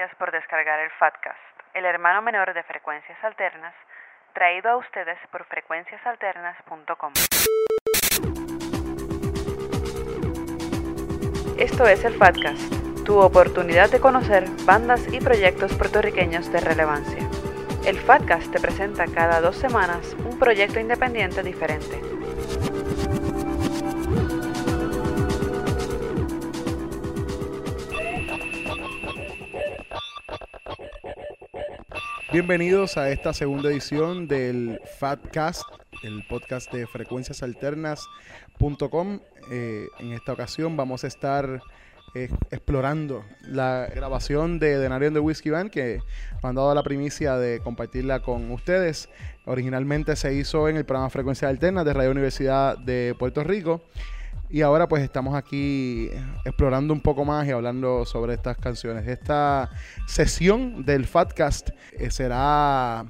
gracias por descargar el Fatcast, el hermano menor de Frecuencias Alternas, traído a ustedes por frecuenciasalternas.com. Esto es el Fatcast, tu oportunidad de conocer bandas y proyectos puertorriqueños de relevancia. El Fatcast te presenta cada dos semanas un proyecto independiente diferente. Bienvenidos a esta segunda edición del Fatcast, el podcast de frecuenciasalternas.com. Eh, en esta ocasión vamos a estar eh, explorando la grabación de Denario de Whiskey Band, que me han dado la primicia de compartirla con ustedes. Originalmente se hizo en el programa Frecuencias Alternas de Radio Universidad de Puerto Rico. Y ahora pues estamos aquí explorando un poco más y hablando sobre estas canciones. Esta sesión del Fatcast eh, será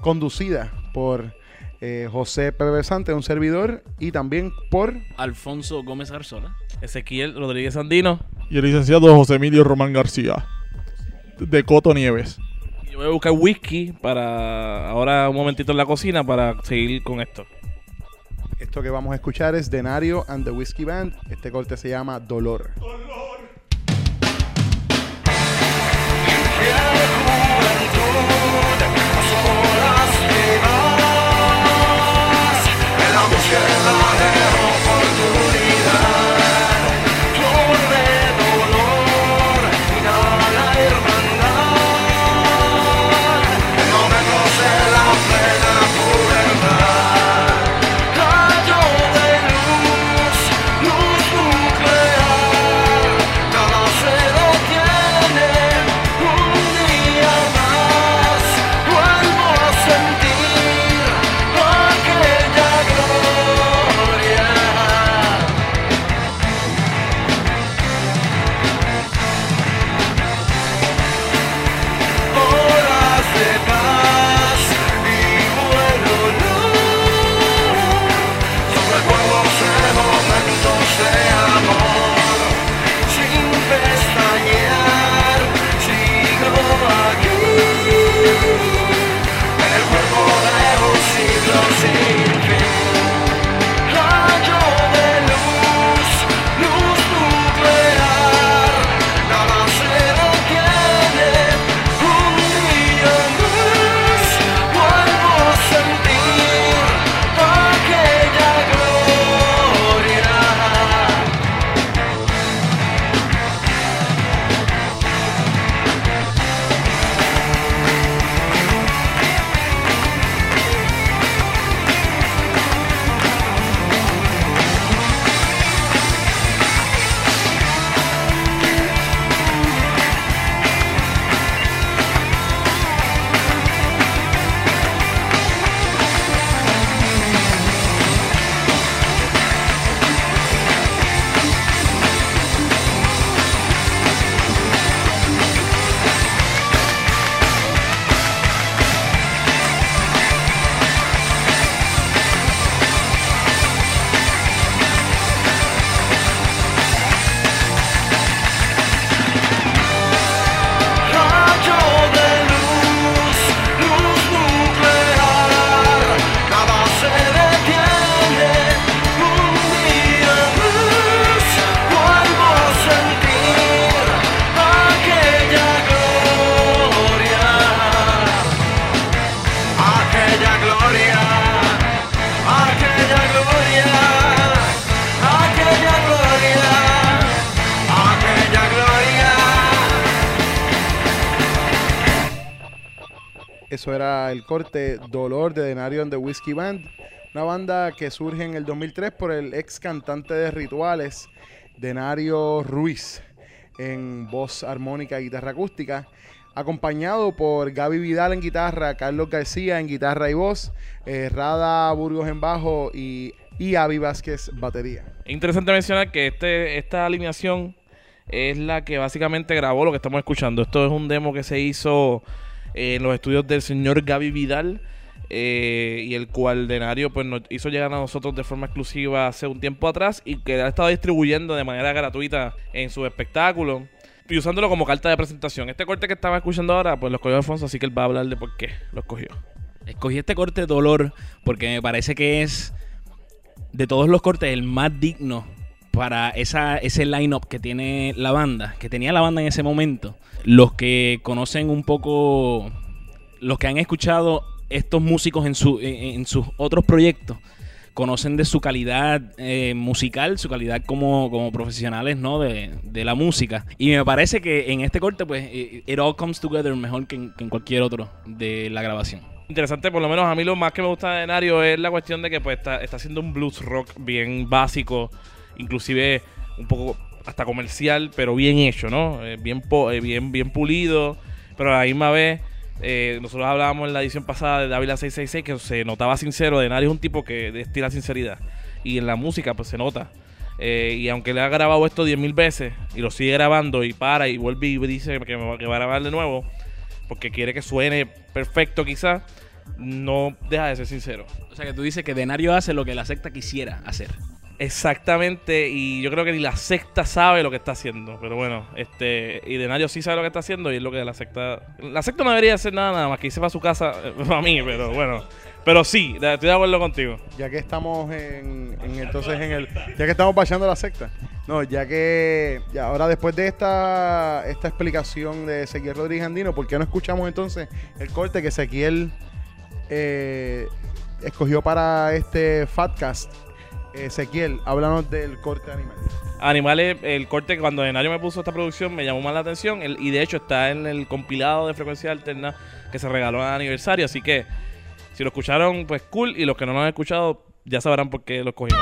conducida por eh, José Pepe Sante, un servidor, y también por Alfonso Gómez Arzola, Ezequiel Rodríguez Andino. Y el licenciado José Emilio Román García, de Coto Nieves. Yo voy a buscar whisky para ahora un momentito en la cocina para seguir con esto. Esto que vamos a escuchar es Denario and the Whiskey Band. Este corte se llama Dolor. Rayo Eso era el corte Dolor de Denario and the Whiskey Band, una banda que surge en el 2003 por el ex cantante de Rituales, Denario Ruiz, en voz armónica y guitarra acústica, acompañado por Gaby Vidal en guitarra, Carlos García en guitarra y voz, eh, Rada Burgos en bajo y, y Avi Vázquez batería. Es interesante mencionar que este, esta alineación es la que básicamente grabó lo que estamos escuchando. Esto es un demo que se hizo eh, en los estudios del señor Gaby Vidal. eh, y el cual Denario pues nos hizo llegar a nosotros de forma exclusiva hace un tiempo atrás y que ha estado distribuyendo de manera gratuita en sus espectáculos. y usándolo como carta de presentación. Este corte que estaba escuchando ahora, pues lo escogió Alfonso, así que él va a hablar de por qué lo escogió. Escogí este corte dolor porque me parece que es de todos los cortes el más digno para esa, ese line-up que tiene la banda, que tenía la banda en ese momento. Los que conocen un poco, los que han escuchado estos músicos en, su, en, sus otros proyectos, conocen de su calidad eh, musical, su calidad como, como profesionales ¿no? de, de la música. Y me parece que en este corte, pues, eh, it all comes together mejor que en, que en cualquier otro de la grabación. Interesante, por lo menos a mí lo más que me gusta de Denario es la cuestión de que pues está, está haciendo un blues rock bien básico, inclusive un poco hasta comercial, pero bien hecho, ¿no? Eh, bien, po- eh, bien, bien pulido, pero a la misma vez, eh, nosotros hablábamos en la edición pasada de Dávila 666 que se notaba sincero, Denario es un tipo que destila sinceridad, y en la música pues se nota. Eh, y aunque le ha grabado esto 10.000 veces y lo sigue grabando y para y vuelve y dice que, me que va a grabar de nuevo, porque quiere que suene perfecto quizás, no deja de ser sincero. O sea que tú dices que Denario hace lo que la secta quisiera hacer. Exactamente, y yo creo que ni la secta sabe lo que está haciendo, pero bueno, este, y Denario sí sabe lo que está haciendo y es lo que la secta, la secta no debería hacer nada nada más que irse para su casa, eh, para mí, pero bueno, pero sí, estoy de acuerdo contigo. Ya que estamos en, en entonces en el. Ya que estamos bachando la secta. No, ya que. Ya ahora después de esta, esta explicación de Ezequiel Rodríguez Andino, ¿por qué no escuchamos entonces el corte que Ezequiel eh, escogió para este Fatcast? Ezequiel, háblanos del corte animal. Animales, el corte cuando Denario me puso esta producción me llamó más la atención el- y de hecho está en el compilado de frecuencia alterna que se regaló en aniversario, así que si lo escucharon, pues cool, y los que no lo han escuchado ya sabrán por qué lo escogimos.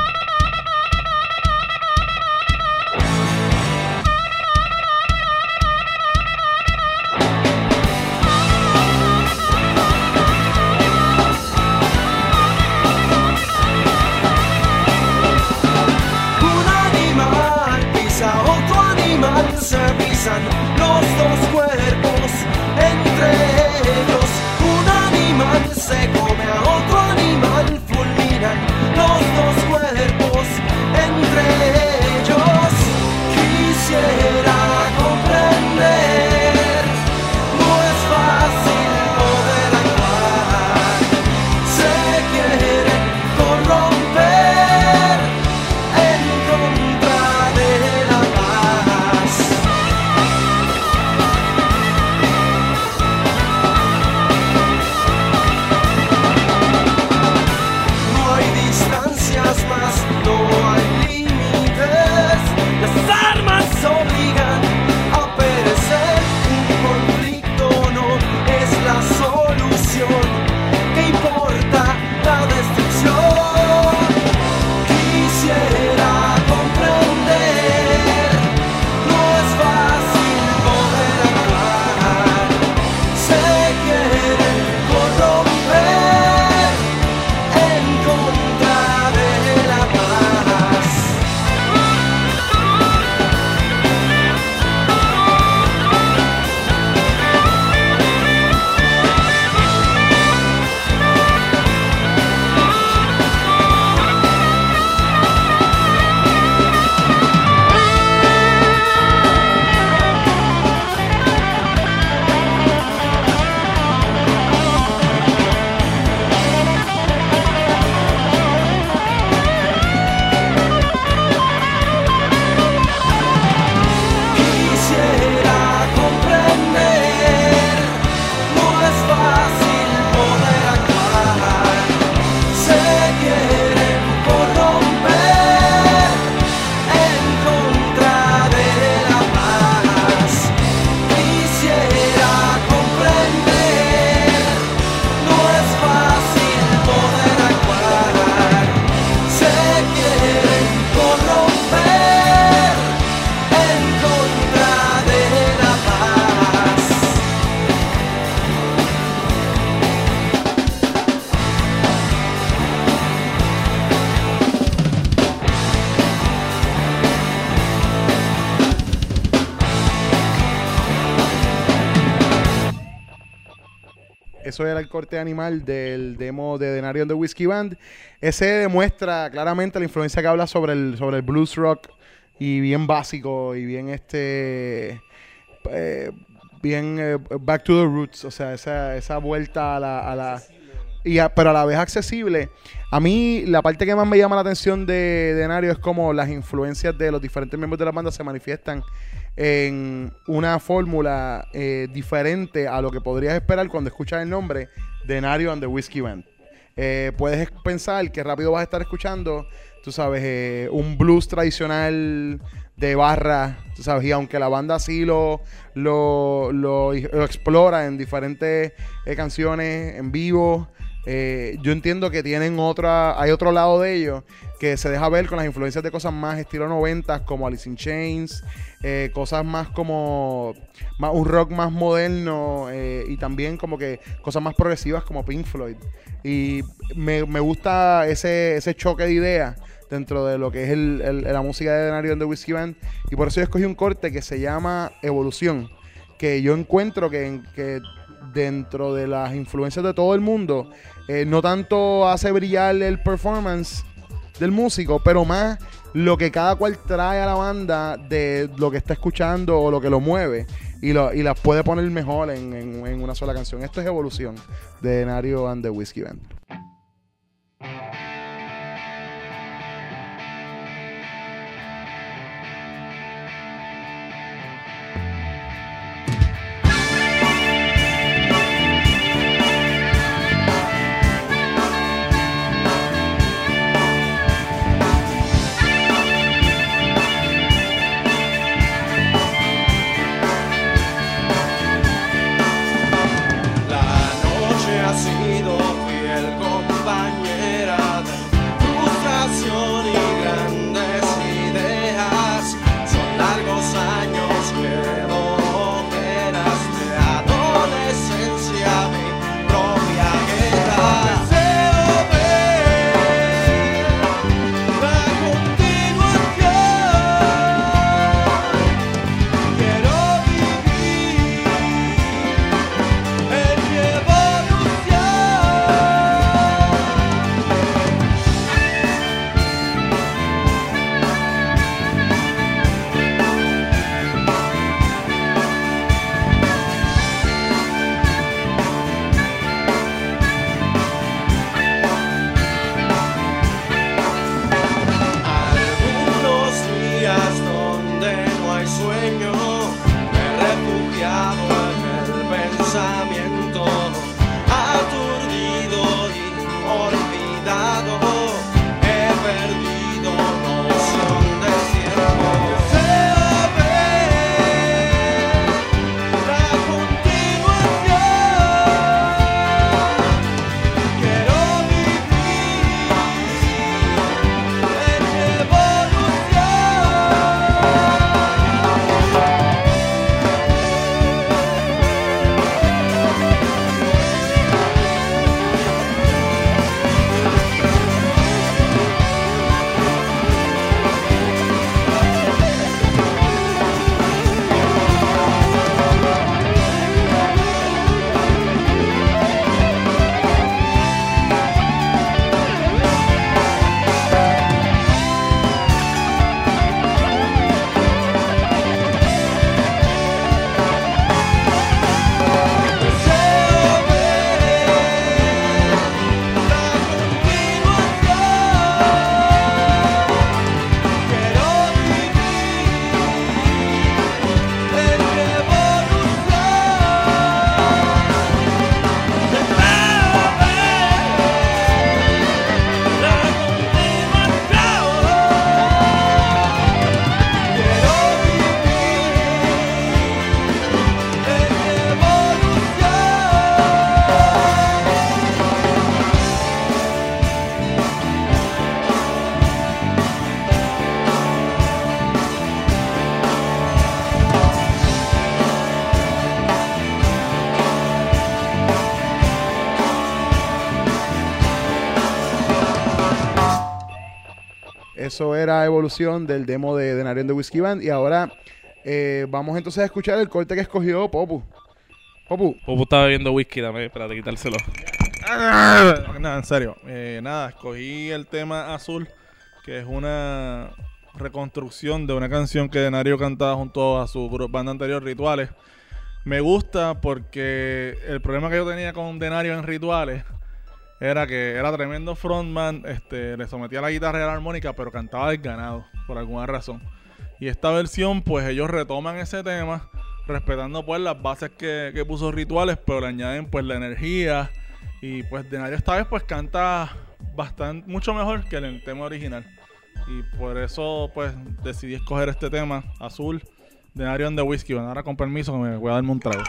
Eso era el corte animal del demo de Denario and the Whiskey Band. Ese demuestra claramente la influencia que habla sobre el, sobre el blues rock y bien básico y bien este eh, bien eh, back to the roots, o sea, esa, esa vuelta a la... A la y a- pero a la vez accesible. A mí la parte que más me llama la atención de, de Nario es como las influencias de los diferentes miembros de la banda se manifiestan en una fórmula eh, diferente a lo que podrías esperar cuando escuchas el nombre de Nario and the Whiskey Band. Eh, puedes pensar que rápido vas a estar escuchando, tú sabes, eh, un blues tradicional de barra, tú sabes, y aunque la banda sí lo, lo, lo- lo explora en diferentes canciones en vivo, eh, yo entiendo que tienen otra, hay otro lado de ellos que se deja ver con las influencias de cosas más estilo 90 como Alice in Chains, eh, cosas más como un rock más moderno eh, y también como que cosas más progresivas como Pink Floyd. Y me, me gusta ese, ese choque de ideas dentro de lo que es el- la música de Denario and the Whiskey Band. Y por eso yo escogí un corte que se llama Evolución, que yo encuentro que, que dentro de las influencias de todo el mundo, eh, no tanto hace brillar el performance del músico, pero más lo que cada cual trae a la banda de lo que está escuchando o lo que lo mueve y, lo, y las puede poner mejor en, en- en una sola canción. Esto es Evolución de Nario and the Whiskey Band. Eso era Evolución del demo de Denario and the Whiskey Band. Y ahora eh, vamos entonces a escuchar el corte que escogió Popu. Popu, Popo estaba bebiendo whisky también, espérate, quitárselo. Nada, en serio. Eh, nada, escogí el tema azul, que es una reconstrucción de una canción que Denario cantaba junto a su banda anterior, Rituales. Me gusta porque el problema que yo tenía con Denario en Rituales era que era tremendo frontman, este, le sometía la guitarra y la armónica, pero cantaba desganado, por alguna razón. Y esta versión, pues ellos retoman ese tema, respetando pues las bases que, puso Rituales, pero le añaden pues la energía. Y pues Denario esta vez pues canta bastante, mucho mejor que el tema original. Y por eso pues decidí escoger este tema, Azul, Denario and the Whiskey. Ahora con permiso me voy a darme un trago.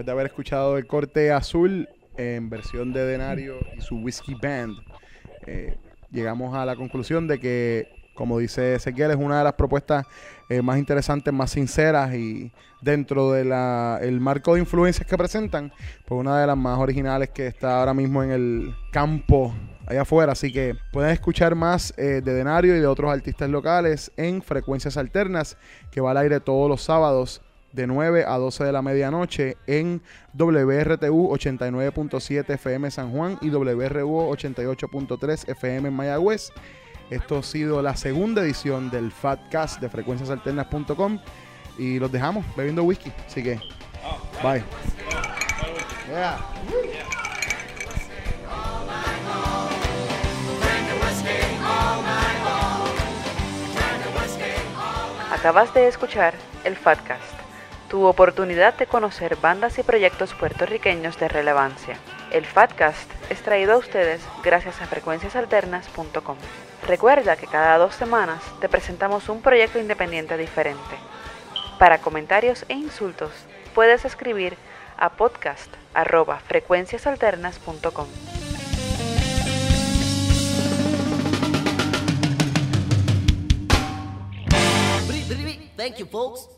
Después de haber escuchado el corte azul en versión de Denario y su Whiskey Band, eh, llegamos a la conclusión de que, como dice Ezequiel, es una de las propuestas eh, más interesantes, más sinceras y dentro del marco de influencias que presentan, pues una de las más originales que está ahora mismo en el campo allá afuera. Así que pueden escuchar más eh, de Denario y de otros artistas locales en Frecuencias Alternas, que va al aire todos los sábados de 9 a 12 de la medianoche en WRTU 89.7 FM San Juan y WRU 88.3 FM Mayagüez. Esto ha sido la segunda edición del Fatcast de frecuenciasalternas.com y los dejamos bebiendo whisky. Así que, bye. Acabas de escuchar el Fatcast, tu oportunidad de conocer bandas y proyectos puertorriqueños de relevancia. El Fatcast es traído a ustedes gracias a frecuenciasalternas.com. Recuerda que cada dos semanas te presentamos un proyecto independiente diferente. Para comentarios e insultos, puedes escribir a podcast.frecuenciasalternas.com. Thank you, folks.